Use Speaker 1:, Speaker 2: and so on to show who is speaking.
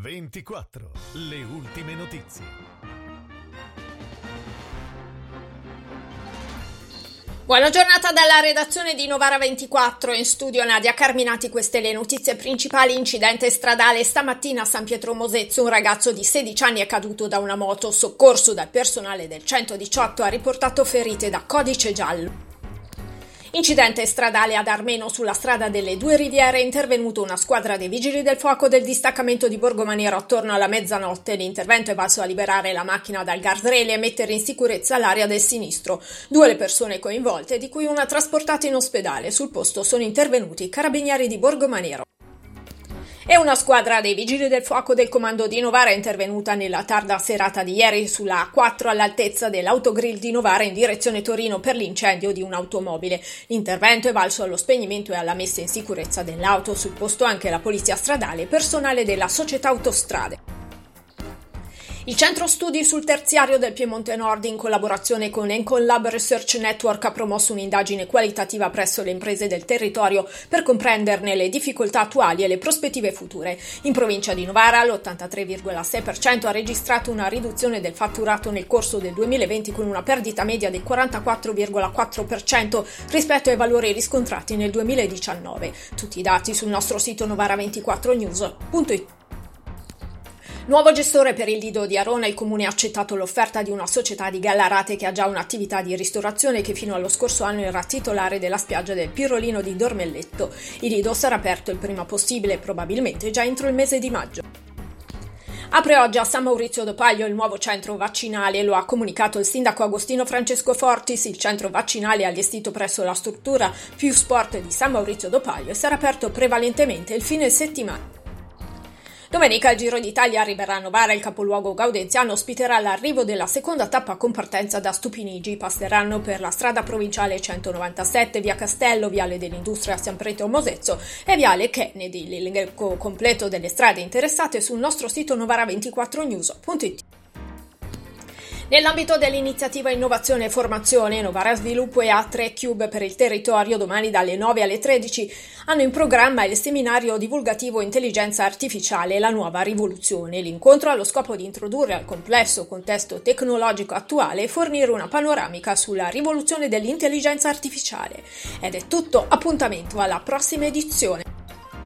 Speaker 1: 24. Le ultime notizie.
Speaker 2: Buona giornata dalla redazione di Novara 24, in studio Nadia Carminati, queste le notizie principali, incidente stradale stamattina a San Pietro Mosezzo, un ragazzo di 16 anni è caduto da una moto, soccorso dal personale del 118 ha riportato ferite da codice giallo. Incidente stradale ad Armeno sulla strada delle Due Riviere è intervenuta una squadra dei vigili del fuoco del distaccamento di Borgo Maniero attorno alla mezzanotte. L'intervento è valso a liberare la macchina dal guardrail e mettere in sicurezza l'area del sinistro. Due le persone coinvolte, di cui una trasportata in ospedale. Sul posto sono intervenuti i carabinieri di Borgo Maniero e una squadra dei vigili del fuoco del comando di Novara è intervenuta nella tarda serata di ieri sulla A4 all'altezza dell'autogrill di Novara in direzione Torino per l'incendio di un'automobile. L'intervento è valso allo spegnimento e alla messa in sicurezza dell'auto, sul posto anche la polizia stradale e personale della società autostrade. Il centro studi sul terziario del Piemonte Nord, in collaborazione con Enconlab Research Network, ha promosso un'indagine qualitativa presso le imprese del territorio per comprenderne le difficoltà attuali e le prospettive future. In provincia di Novara, l'83,6% ha registrato una riduzione del fatturato nel corso del 2020 con una perdita media del 44,4% rispetto ai valori riscontrati nel 2019. Tutti i dati sul nostro sito novara24news.it. Nuovo gestore per il Lido di Arona, il comune ha accettato l'offerta di una società di Gallarate che ha già un'attività di ristorazione che fino allo scorso anno era titolare della spiaggia del Pirolino di Dormelletto. Il Lido sarà aperto il prima possibile, probabilmente già entro il mese di maggio. Apre oggi a San Maurizio d'Opaglio il nuovo centro vaccinale, lo ha comunicato il sindaco Agostino Francesco Fortis. Il centro vaccinale è allestito presso la struttura Più Sport di San Maurizio d'Opaglio e sarà aperto prevalentemente il fine settimana. Domenica il Giro d'Italia arriverà a Novara, il capoluogo gaudenziano ospiterà l'arrivo della seconda tappa con partenza da Stupinigi. Passeranno per la strada provinciale 197, via Castello, viale dell'Industria San Prete Mosezzo e viale Kennedy. L'elenco completo delle strade interessate sul nostro sito novara24news.it. Nell'ambito dell'iniziativa Innovazione e Formazione, Novara Sviluppo e A3 Cube per il territorio, domani dalle 9 alle 13, hanno in programma il seminario divulgativo Intelligenza Artificiale la nuova rivoluzione. L'incontro ha lo scopo di introdurre al complesso contesto tecnologico attuale e fornire una panoramica sulla rivoluzione dell'intelligenza artificiale. Ed è tutto, appuntamento alla prossima edizione.